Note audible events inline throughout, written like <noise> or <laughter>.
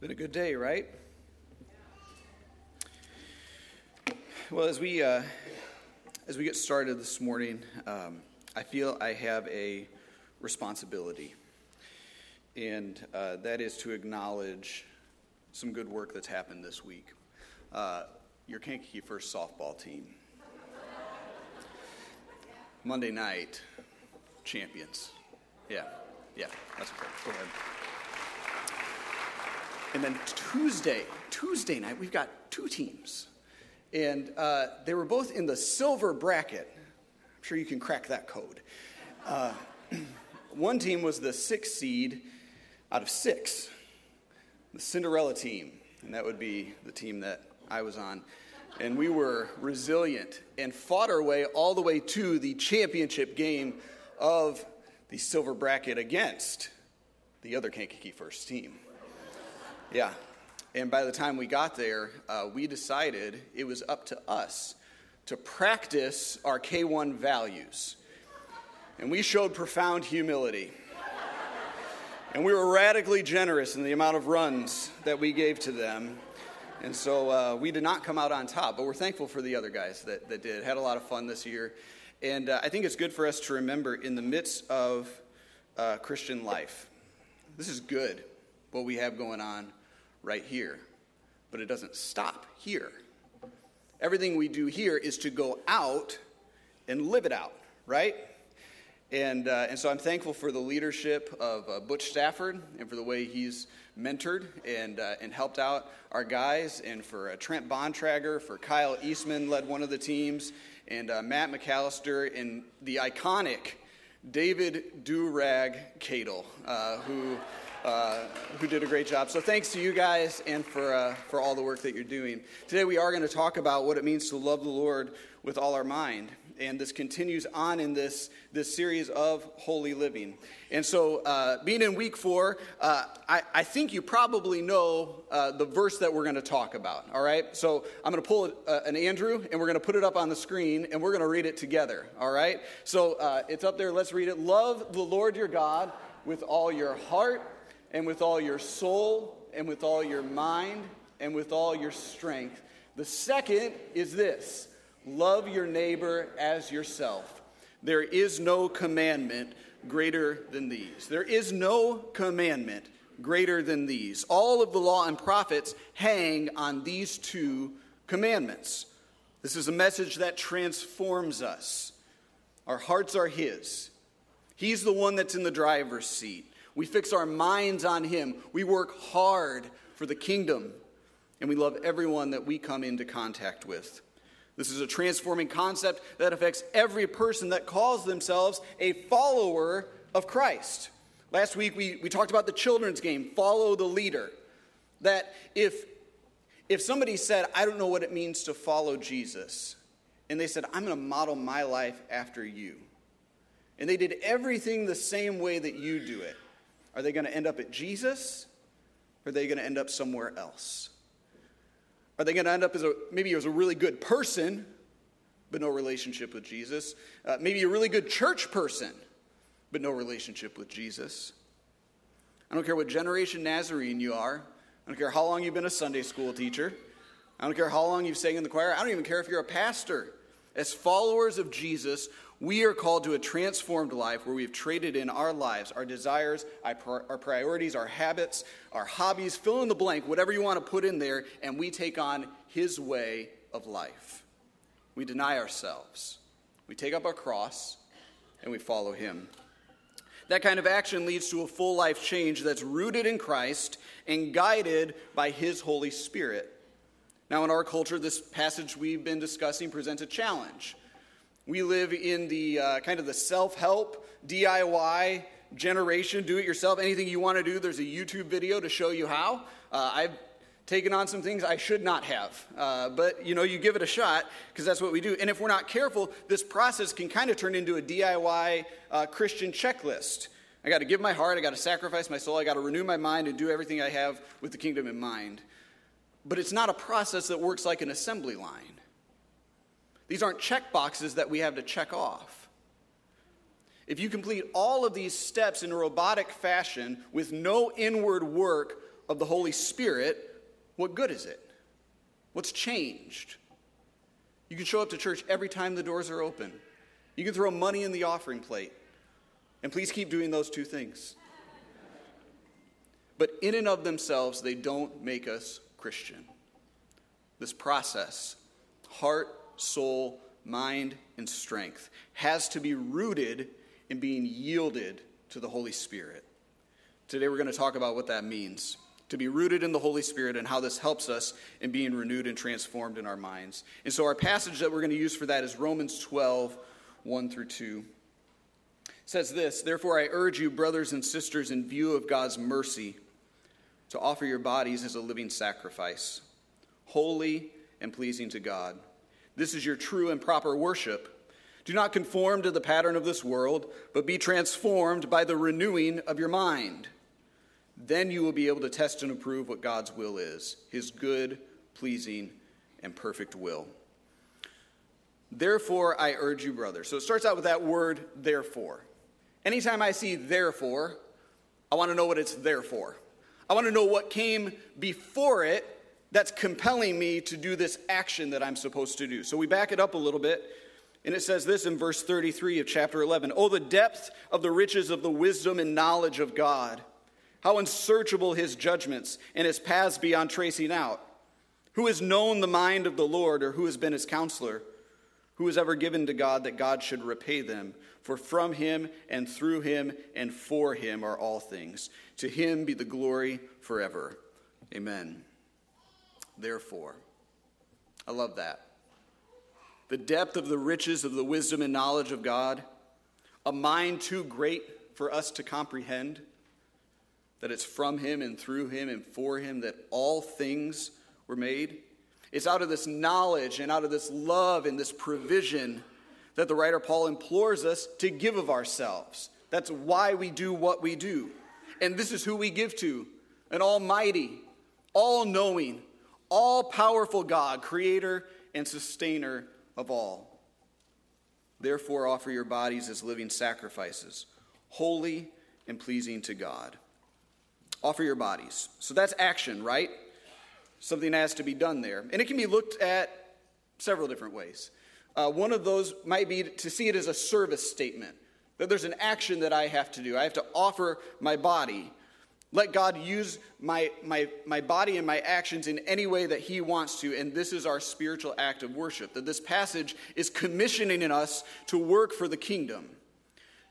been a good day, right? Well, as we uh, as we get started this morning, um, I feel I have a responsibility, and uh, that is to acknowledge some good work that's happened this week. Uh, your Kankakee First softball team, Monday night champions. Yeah, yeah, that's okay. Go ahead. And then Tuesday, Tuesday night, we've got two teams. And uh, they were both in the silver bracket. I'm sure you can crack that code. Uh, <clears throat> one team was the sixth seed out of six, the Cinderella team. And that would be the team that I was on. And we were resilient and fought our way all the way to the championship game of the silver bracket against the other Kankakee First team. Yeah. And by the time we got there, uh, we decided it was up to us to practice our K1 values. And we showed profound humility. And we were radically generous in the amount of runs that we gave to them. And so uh, we did not come out on top, but we're thankful for the other guys that, that did. Had a lot of fun this year. And uh, I think it's good for us to remember in the midst of uh, Christian life, this is good, what we have going on right here. But it doesn't stop here. Everything we do here is to go out and live it out, right? And, uh, and so I'm thankful for the leadership of uh, Butch Stafford and for the way he's mentored and, uh, and helped out our guys, and for uh, Trent Bontrager, for Kyle Eastman, led one of the teams, and uh, Matt McAllister, and the iconic David Durag Cadle, uh, who uh, who did a great job. So thanks to you guys and for, uh, for all the work that you're doing. Today we are going to talk about what it means to love the Lord with all our mind. And this continues on in this, this series of holy living. And so, uh, being in week four, uh, I, I, think you probably know uh, the verse that we're going to talk about. All right? So, I'm going to pull an Andrew and we're going to put it up on the screen and we're going to read it together. All right? So, it's up there. Let's read it. Love the Lord your God with all your heart and with all your soul and with all your mind and with all your strength. The second is this love your neighbor as yourself. There is no commandment greater than these. There is no commandment greater than these. All of the law and prophets hang on these two commandments. This is a message that transforms us. Our hearts are His. He's the one that's in the driver's seat. We fix our minds on Him. We work hard for the kingdom. And we love everyone that we come into contact with. This is a transforming concept that affects every person that calls themselves a follower of Christ. Last week we, we talked about the children's game, Follow the Leader. That if, if somebody said, I don't know what it means to follow Jesus, and they said, I'm going to model my life after you, and they did everything the same way that you do it, are they going to end up at Jesus? Or are they going to end up somewhere else? Are they going to end up as a maybe as a really good person, but no relationship with Jesus? Uh, maybe a really good church person, but no relationship with Jesus? I don't care what generation Nazarene you are. I don't care how long you've been a Sunday school teacher. I don't care how long you've sang in the choir. I don't even care if you're a pastor. As followers of Jesus, we are called to a transformed life where we've traded in our lives, our desires, our priorities, our habits, our hobbies, fill in the blank, whatever you want to put in there, and we take on His way of life. We deny ourselves. We take up our cross and we follow Him. That kind of action leads to a full life change that's rooted in Christ and guided by His Holy Spirit. Now, in our culture, this passage we've been discussing presents a challenge. We live in the uh, kind of the self help, DIY generation, do it yourself. Anything you want to do, there's a YouTube video to show you how. Uh, I've taken on some things I should not have. Uh, but you know, you give it a shot because that's what we do. And if we're not careful, this process can kind of turn into a DIY uh, Christian checklist. I got to give my heart, I got to sacrifice my soul, I got to renew my mind and do everything I have with the kingdom in mind. But it's not a process that works like an assembly line. These aren't check boxes that we have to check off. If you complete all of these steps in a robotic fashion with no inward work, of the Holy Spirit, what good is it? What's changed? You can show up to church every time the doors are open. You can throw money in the offering plate. And please keep doing those two things. But in and of themselves, they don't make us Christian. This process, heart, soul, mind, and strength, has to be rooted in being yielded to the Holy Spirit. Today, we're going to talk about what that means to be rooted in the Holy Spirit and how this helps us in being renewed and transformed in our minds. And so, our passage that we're going to use for that is Romans 12, 1 through 2. It says this Therefore, I urge you, brothers and sisters, in view of God's mercy, to offer your bodies as a living sacrifice, holy and pleasing to God. This is your true and proper worship. Do not conform to the pattern of this world, but be transformed by the renewing of your mind then you will be able to test and approve what God's will is his good, pleasing, and perfect will. Therefore, I urge you, brothers. So it starts out with that word, therefore. Anytime I see therefore, I want to know what it's there for. I want to know what came before it that's compelling me to do this action that I'm supposed to do. So we back it up a little bit, and it says this in verse 33 of chapter 11 Oh, the depth of the riches of the wisdom and knowledge of God! How unsearchable his judgments and his paths beyond tracing out. Who has known the mind of the Lord, or who has been his counselor? Who has ever given to God that God should repay them? For from him and through him and for him are all things. To him be the glory forever. Amen. Therefore, I love that. The depth of the riches of the wisdom and knowledge of God, a mind too great for us to comprehend that it's from him and through him and for him that all things were made. It's out of this knowledge and out of this love and this provision that the writer Paul implores us to give of ourselves. That's why we do what we do. And this is who we give to an almighty, all knowing, all powerful God, creator and sustainer of all. Therefore, offer your bodies as living sacrifices, holy and pleasing to God offer your bodies. So that's action, right? Something has to be done there. And it can be looked at several different ways. Uh, one of those might be to see it as a service statement that there's an action that I have to do. I have to offer my body. Let God use my, my, my body and my actions in any way that He wants to, and this is our spiritual act of worship. That this passage is commissioning in us to work for the kingdom.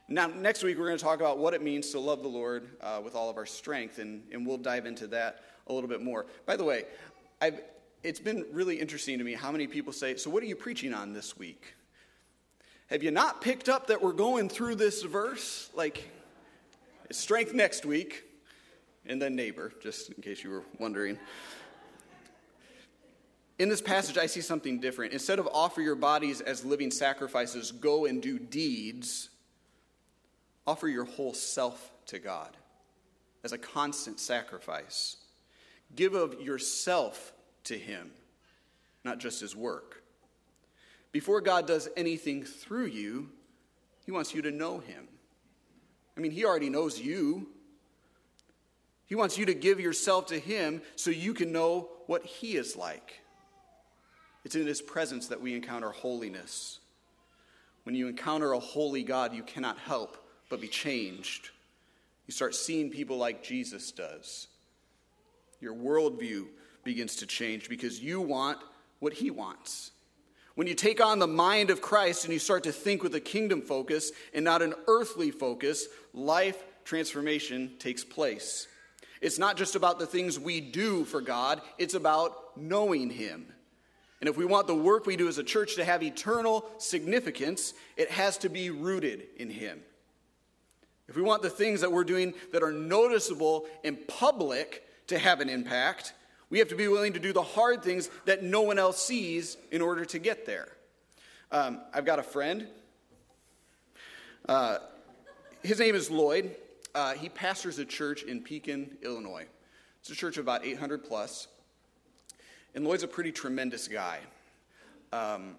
Now, next week, we're going to talk about what it means to love the Lord uh, with all of our strength, and, and we'll dive into that a little bit more. By the way, I've, it's been really interesting to me how many people say, So, what are you preaching on this week? Have you not picked up that we're going through this verse? Like, strength next week, and then neighbor, just in case you were wondering. In this passage, I see something different. Instead of offer your bodies as living sacrifices, go and do deeds Offer your whole self to God as a constant sacrifice. Give of yourself to Him, not just His work. Before God does anything through you, He wants you to know Him. I mean, He already knows you. He wants you to give yourself to Him so you can know what He is like. It's in His presence that we encounter holiness. When you encounter a holy God, you cannot help but be changed. You start seeing people like Jesus does. Your worldview begins to change because you want what he wants. When you take on the mind of Christ and you start to think with a kingdom focus and not an earthly focus, life transformation takes place. It's not just about the things we do for God, it's about knowing Him. And if we want the work we do as a church to have eternal significance, it has to be rooted in Him. If we want the things that we're doing that are noticeable in public to have an impact, we have to be willing to do the hard things that no one else sees in order to get there. Um, I've got a friend. Uh, his name is Lloyd. Uh, he pastors a church in Pekin, Illinois. It's a church of about 800 plus. And Lloyd's a pretty tremendous guy. Um,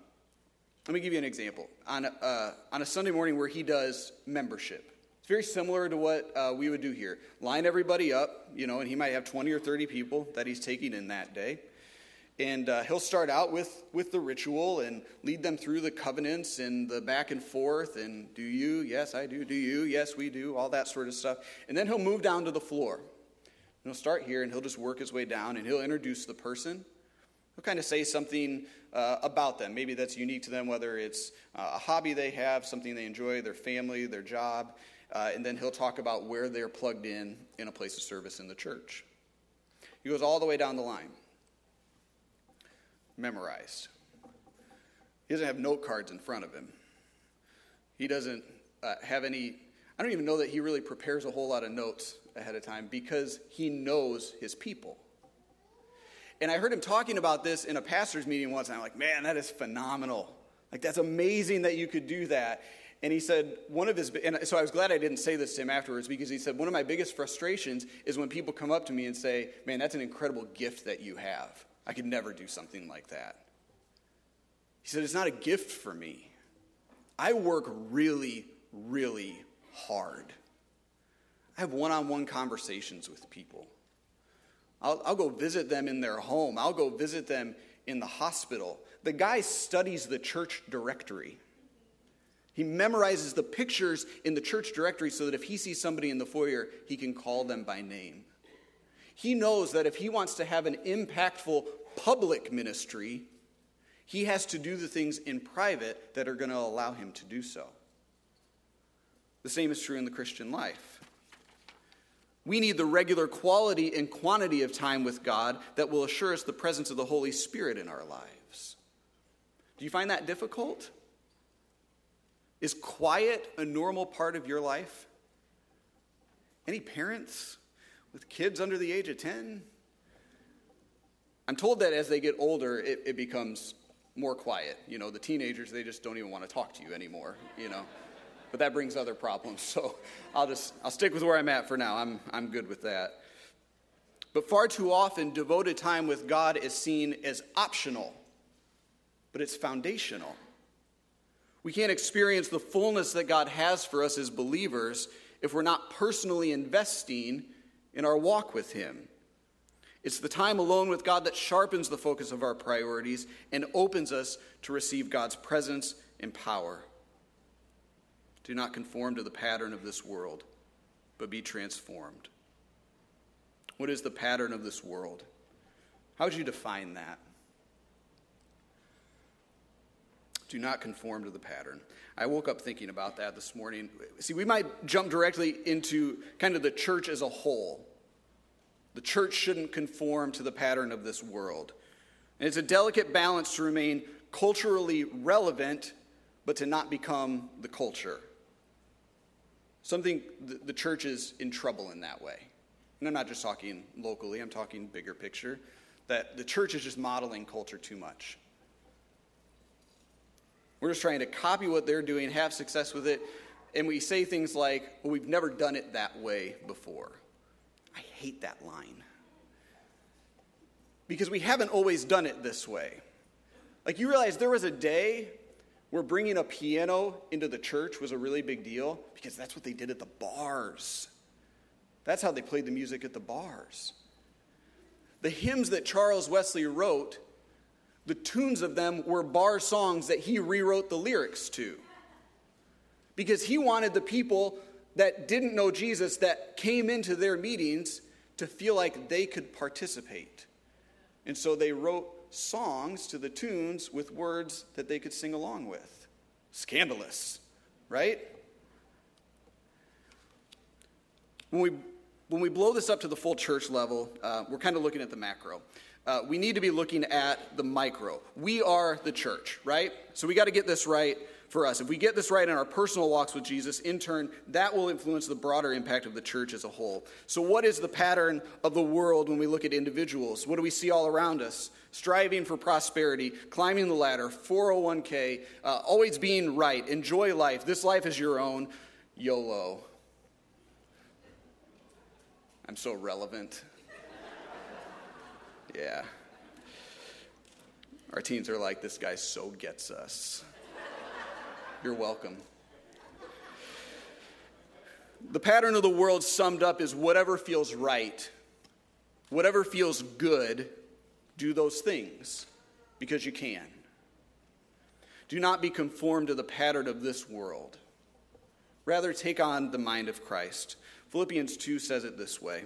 let me give you an example. On a, uh, on a Sunday morning where he does membership, It's very similar to what uh, we would do here. Line everybody up, you know, and he might have 20 or 30 people that he's taking in that day. And uh, he'll start out with, with the ritual and lead them through the covenants and the back and forth and do you? Yes, I do. Do you? Yes, we do. All that sort of stuff. And then he'll move down to the floor. And he'll start here and he'll just work his way down and he'll introduce the person. He'll kind of say something uh, about them. Maybe that's unique to them, whether it's uh, a hobby they have, something they enjoy, their family, their job. Uh, and then he'll talk about where they're plugged in in a place of service in the church. He goes all the way down the line memorized. He doesn't have note cards in front of him. He doesn't uh, have any, I don't even know that he really prepares a whole lot of notes ahead of time because he knows his people. And I heard him talking about this in a pastor's meeting once, and I'm like, man, that is phenomenal. Like, that's amazing that you could do that. And he said, one of his, and so I was glad I didn't say this to him afterwards because he said, one of my biggest frustrations is when people come up to me and say, man, that's an incredible gift that you have. I could never do something like that. He said, It's not a gift for me. I work really, really hard. I have one on one conversations with people. I'll, I'll, go visit them in their home, I'll go visit them in the hospital. The guy studies the church directory. He memorizes the pictures in the church directory so that if he sees somebody in the foyer, he can call them by name. He knows that if he wants to have an impactful public ministry, he has to do the things in private that are going to allow him to do so. The same is true in the Christian life. We need the regular quality and quantity of time with God that will assure us the presence of the Holy Spirit in our lives. Do you find that difficult? Is quiet a normal part of your life? Any parents? with kids under the age of 10. I'm told that as they get older, it, it becomes more quiet. You know, the teenagers, they just don't even want to talk to you anymore, you know. But that brings other problems. <laughs> So I'll just, I'll stick with where I'm at for now. I'm, I'm good with that. But far too often, devoted time with God is seen as optional, but it's foundational. We can't experience the fullness that God has for us as believers if we're not personally investing in our walk with Him. It's the time alone with God that sharpens the focus of our priorities and opens us to receive God's presence and power. Do not conform to the pattern of this world, but be transformed. What is the pattern of this world? How would you define that? Do not conform to the pattern. I woke up thinking about that this morning. See, we might jump directly into kind of the church as a whole. The church shouldn't conform to the pattern of this world. And it's a delicate balance to remain culturally relevant, but to not become the culture. Something, the church is in trouble in that way. And I'm not just talking locally, I'm talking bigger picture, that the church is just modeling culture too much. We're just trying to copy what they're doing, have success with it, and we say things like, well, we've never done it that way before. I hate that line. Because we haven't always done it this way. Like, you realize there was a day where bringing a piano into the church was a really big deal because that's what they did at the bars. That's how they played the music at the bars. The hymns that Charles Wesley wrote the tunes of them were bar songs that he rewrote the lyrics to. Because he wanted the people that didn't know Jesus that came into their meetings to feel like they could participate. And so they wrote songs to the tunes with words that they could sing along with. Scandalous, right? When we, when we blow this up to the full church level, uh, we're kind of looking at the macro uh, we need to be looking at the micro. We are the church, right? So we got to get this right for us. If we get this right in our personal walks with Jesus, in turn, that will influence the broader impact of the church as a whole. So, what is the pattern of the world when we look at individuals? What do we see all around us? Striving for prosperity, climbing the ladder, 401k, uh, always being right, enjoy life. This life is your own. YOLO. I'm so relevant. Yeah. Our teens are like, this guy so gets us. You're welcome. The pattern of the world summed up is whatever feels right, whatever feels good, do those things because you can. Do not be conformed to the pattern of this world. Rather, take on the mind of Christ. Philippians 2 says it this way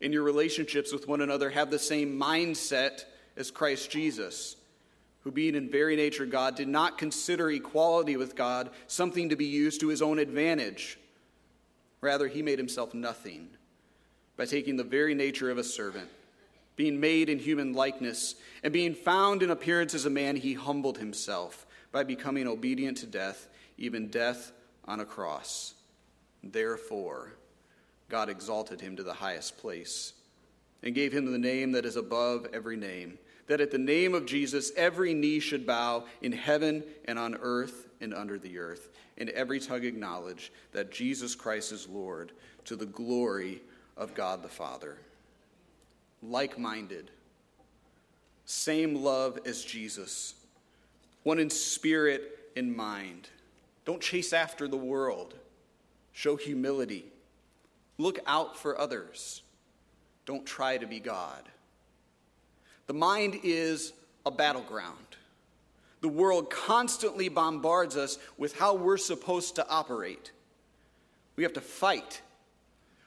In your relationships with one another, have the same mindset as Christ Jesus who being in very nature God, did not consider equality with God something to be used to his own advantage. Rather, he made himself nothing by taking the very nature of a servant. Being made in human likeness and being found in appearance as a man, he humbled himself by becoming obedient to death, even death on a cross. Therefore, God exalted him to the highest place and gave him the name that is above every name that at the name of Jesus every knee should bow in heaven and on earth and under the earth, and every tongue acknowledge that Jesus Christ is Lord to the glory of God the Father. Like minded, same love as Jesus, one in spirit and mind. Don't chase after the world, show humility, look out for others. Don't try to be God. The mind is a battleground. The world constantly bombards us with how we're supposed to operate. We have to fight.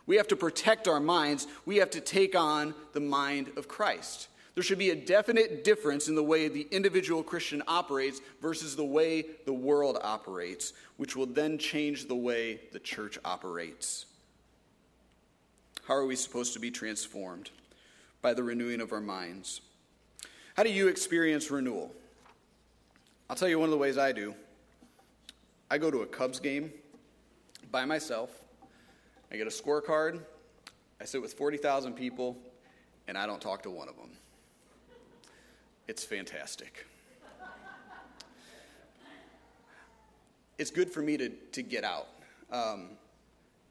We have to protect our minds. We have to take on the mind of Christ. There should be a definite difference in the way the individual Christian operates versus the way the world operates, which will then change the way the church operates. How are we supposed to be transformed? By the renewing of our minds. How do you experience renewal? I'll tell you one of the ways I do. I go to a Cubs game by myself. I get a scorecard. I sit with 40,000 people, and I don't talk to one of them. It's fantastic. it's good for me to, to get out. Um,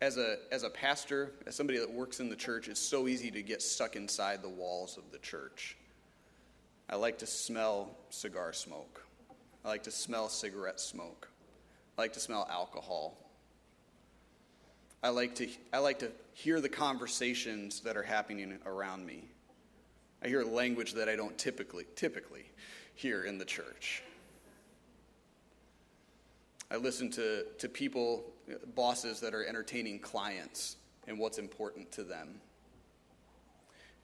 as, a, as a pastor, as somebody that works in the church, it's so easy to get stuck inside the walls of the church. I like to smell cigar smoke. I like to smell cigarette smoke. I like to smell alcohol. I like to, I like to hear the conversations that are happening around me. I hear language that I don't typically, typically hear in the church. I listen to, to people, bosses that are entertaining clients and what's important to them.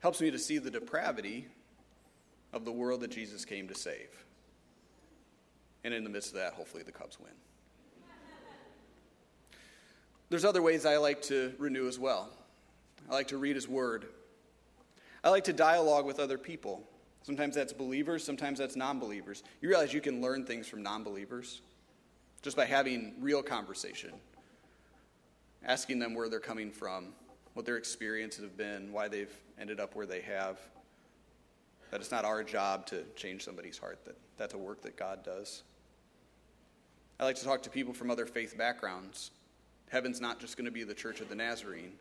Helps me to see the depravity of the world that Jesus came to save. And in the midst of that, hopefully the Cubs win. There's other ways I like to renew as well. I like to read His Word. I like to dialogue with other people. Sometimes that's believers, sometimes that's non believers. You realize you can learn things from non believers just by having real conversation, asking them where they're coming from, what their experiences have been, why they've ended up where they have. That it's not our job to change somebody's heart, that that's a work that God does. I like to talk to people from other faith backgrounds. Heaven's not just going to be the Church of the Nazarene.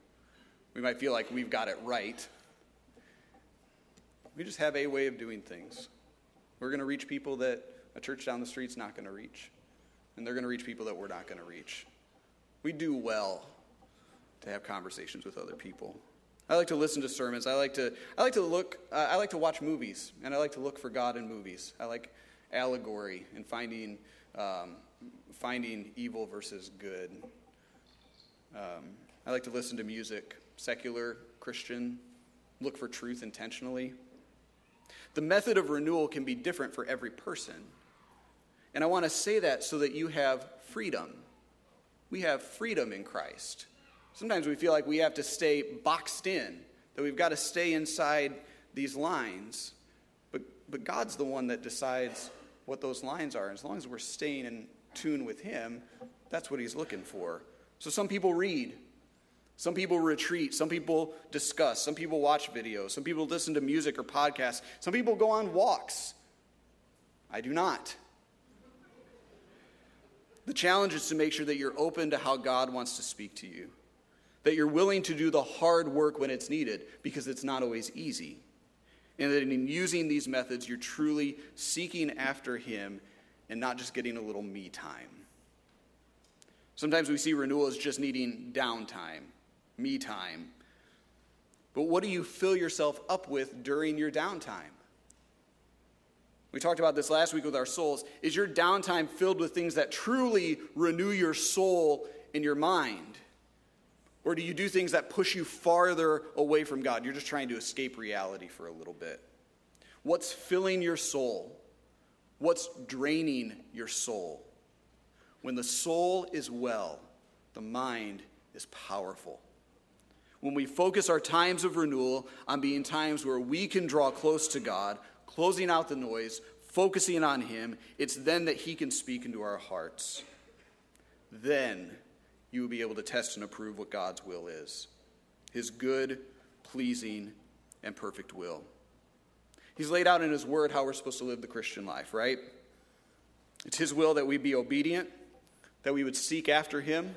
We might feel like we've got it right. We just have a way of doing things. We're going to reach people that a church down the street's not going to reach, and they're going to reach people that we're not going to reach. We do well to have conversations with other people. I like to listen to sermons. I like to, I like to look, uh, I like to watch movies, and I like to look for God in movies. I like allegory and finding, um, finding evil versus good. Um, I like to listen to music, secular, Christian, look for truth intentionally. The method of renewal can be different for every person. And I want to say that so that you have freedom. We have freedom in Christ. Sometimes we feel like we have to stay boxed in, that we've got to stay inside these lines. But, but God's the one that decides what those lines are. As long as we're staying in tune with Him, that's what He's looking for. So some people read, some people retreat, some people discuss, some people watch videos, some people listen to music or podcasts, some people go on walks. I do not. The challenge is to make sure that you're open to how God wants to speak to you, that you're willing to do the hard work when it's needed, because it's not always easy. And that in using these methods, you're truly seeking after Him and not just getting a little me time. Sometimes we see renewal as just needing downtime, me time. But what do you fill yourself up with during your downtime? We talked about this last week with our souls. Is your downtime filled with things that truly renew your soul and your mind? Or do you do things that push you farther away from God? You're just trying to escape reality for a little bit. What's filling your soul? What's draining your soul? When the soul is well, the mind is powerful. When we focus our times of renewal on being times where we can draw close to God, closing out the noise, focusing on Him, it's then that He can speak into our hearts. Then you will be able to test and approve what God's will is His good, pleasing, and perfect will. He's laid out in His Word how we're supposed to live the Christian life, right? It's His will that we be obedient, that we would seek after Him,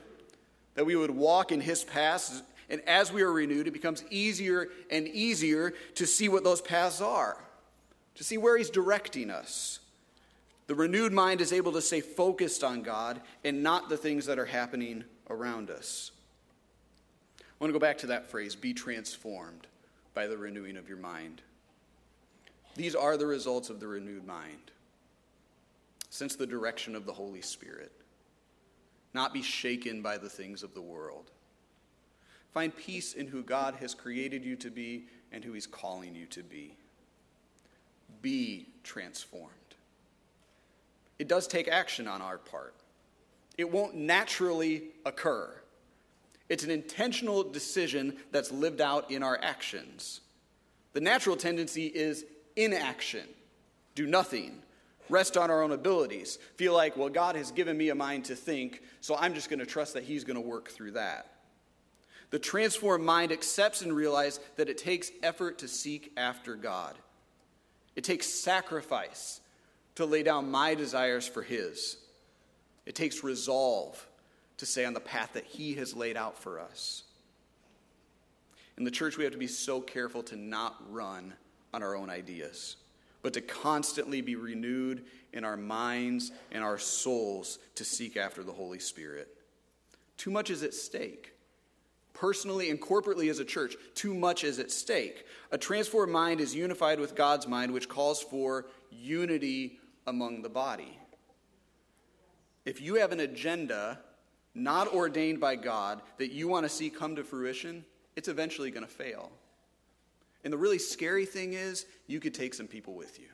that we would walk in His paths. And as we are renewed, it becomes easier and easier to see what those paths are to see where He's directing us. The renewed mind is able to stay focused on God and not the things that are happening around us. I want to go back to that phrase be transformed by the renewing of your mind. These are the results of the renewed mind. Since the direction of the Holy Spirit. Not be shaken by the things of the world. Find peace in who God has created you to be and who He's calling you to be be transformed. It does take action on our part, it won't naturally occur. It's an intentional decision that's lived out in our actions. The natural tendency is inaction, do nothing, rest on our own abilities, feel like, well, God has given me a mind to think, so I'm just going to trust that He's going to work through that. The transformed mind accepts and realizes that it takes effort to seek after God. It takes sacrifice to lay down my desires for His. It takes resolve to stay on the path that He has laid out for us. In the church, we have to be so careful to not run on our own ideas, but to constantly be renewed in our minds and our souls to seek after the Holy Spirit. Too much is at stake personally and corporately as a church, too much is at stake. A transformed mind is unified with God's mind, which calls for unity among the body. If you have an agenda not ordained by God that you want to see come to fruition, it's eventually going to fail. And the really scary thing is, you could take some people with you.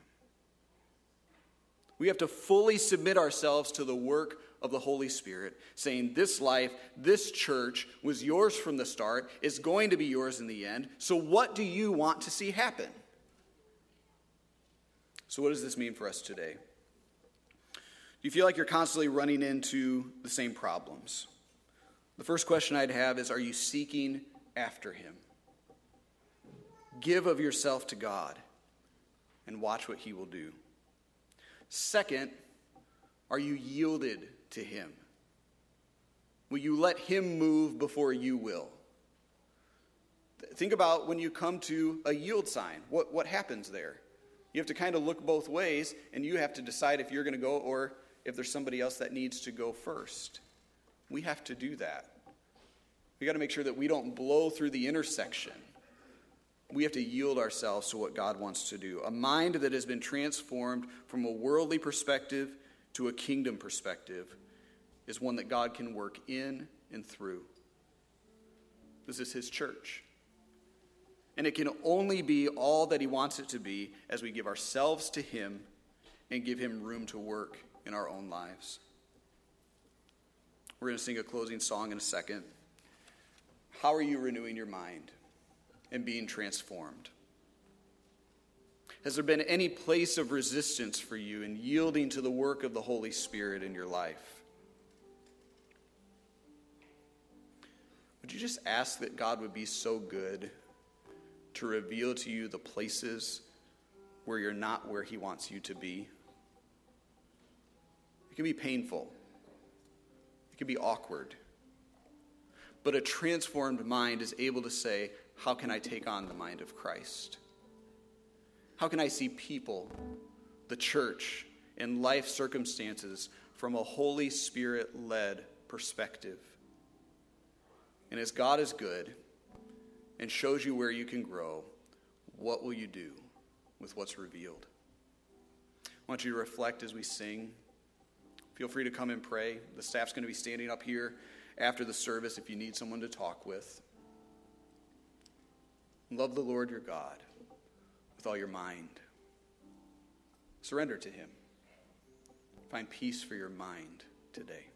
We have to fully submit ourselves to the work of the Holy Spirit, saying, This life, this church was yours from the start, is going to be yours in the end. So, what do you want to see happen? So, what does this mean for us today? Do you feel like you're constantly running into the same problems? The first question I'd have is Are you seeking after Him? Give of yourself to God and watch what He will do. Second, are you yielded to Him? Will you let Him move before you will? Think about when you come to a yield sign. What, what happens there? You have to kind of look both ways, and you have to decide if you're going to go or if there's somebody else that needs to go first. We have to do that. We got to make sure that we don't blow through the intersection. We have to yield ourselves to what God wants to do. A mind that has been transformed from a worldly perspective to a kingdom perspective is one that God can work in and through. This is His church. And it can only be all that He wants it to be as we give ourselves to Him and give Him room to work in our own lives. We're going to sing a closing song in a second. How are you renewing your mind and being transformed? Has there been any place of resistance for you in yielding to the work of the Holy Spirit in your life? Would you just ask that God would be so good to reveal to you the places where you're not where He wants you to be? It can be painful, it can be awkward. But a transformed mind is able to say, How can I take on the mind of Christ? How can I see people, the church, and life circumstances from a Holy Spirit led perspective? And as God is good and shows you where you can grow, what will you do with what's revealed? I want you to reflect as we sing. Feel free to come and pray. The staff's going to be standing up here after the service if you need someone to talk with. Love the Lord your God with all your mind. Surrender to Him. Find peace for your mind today.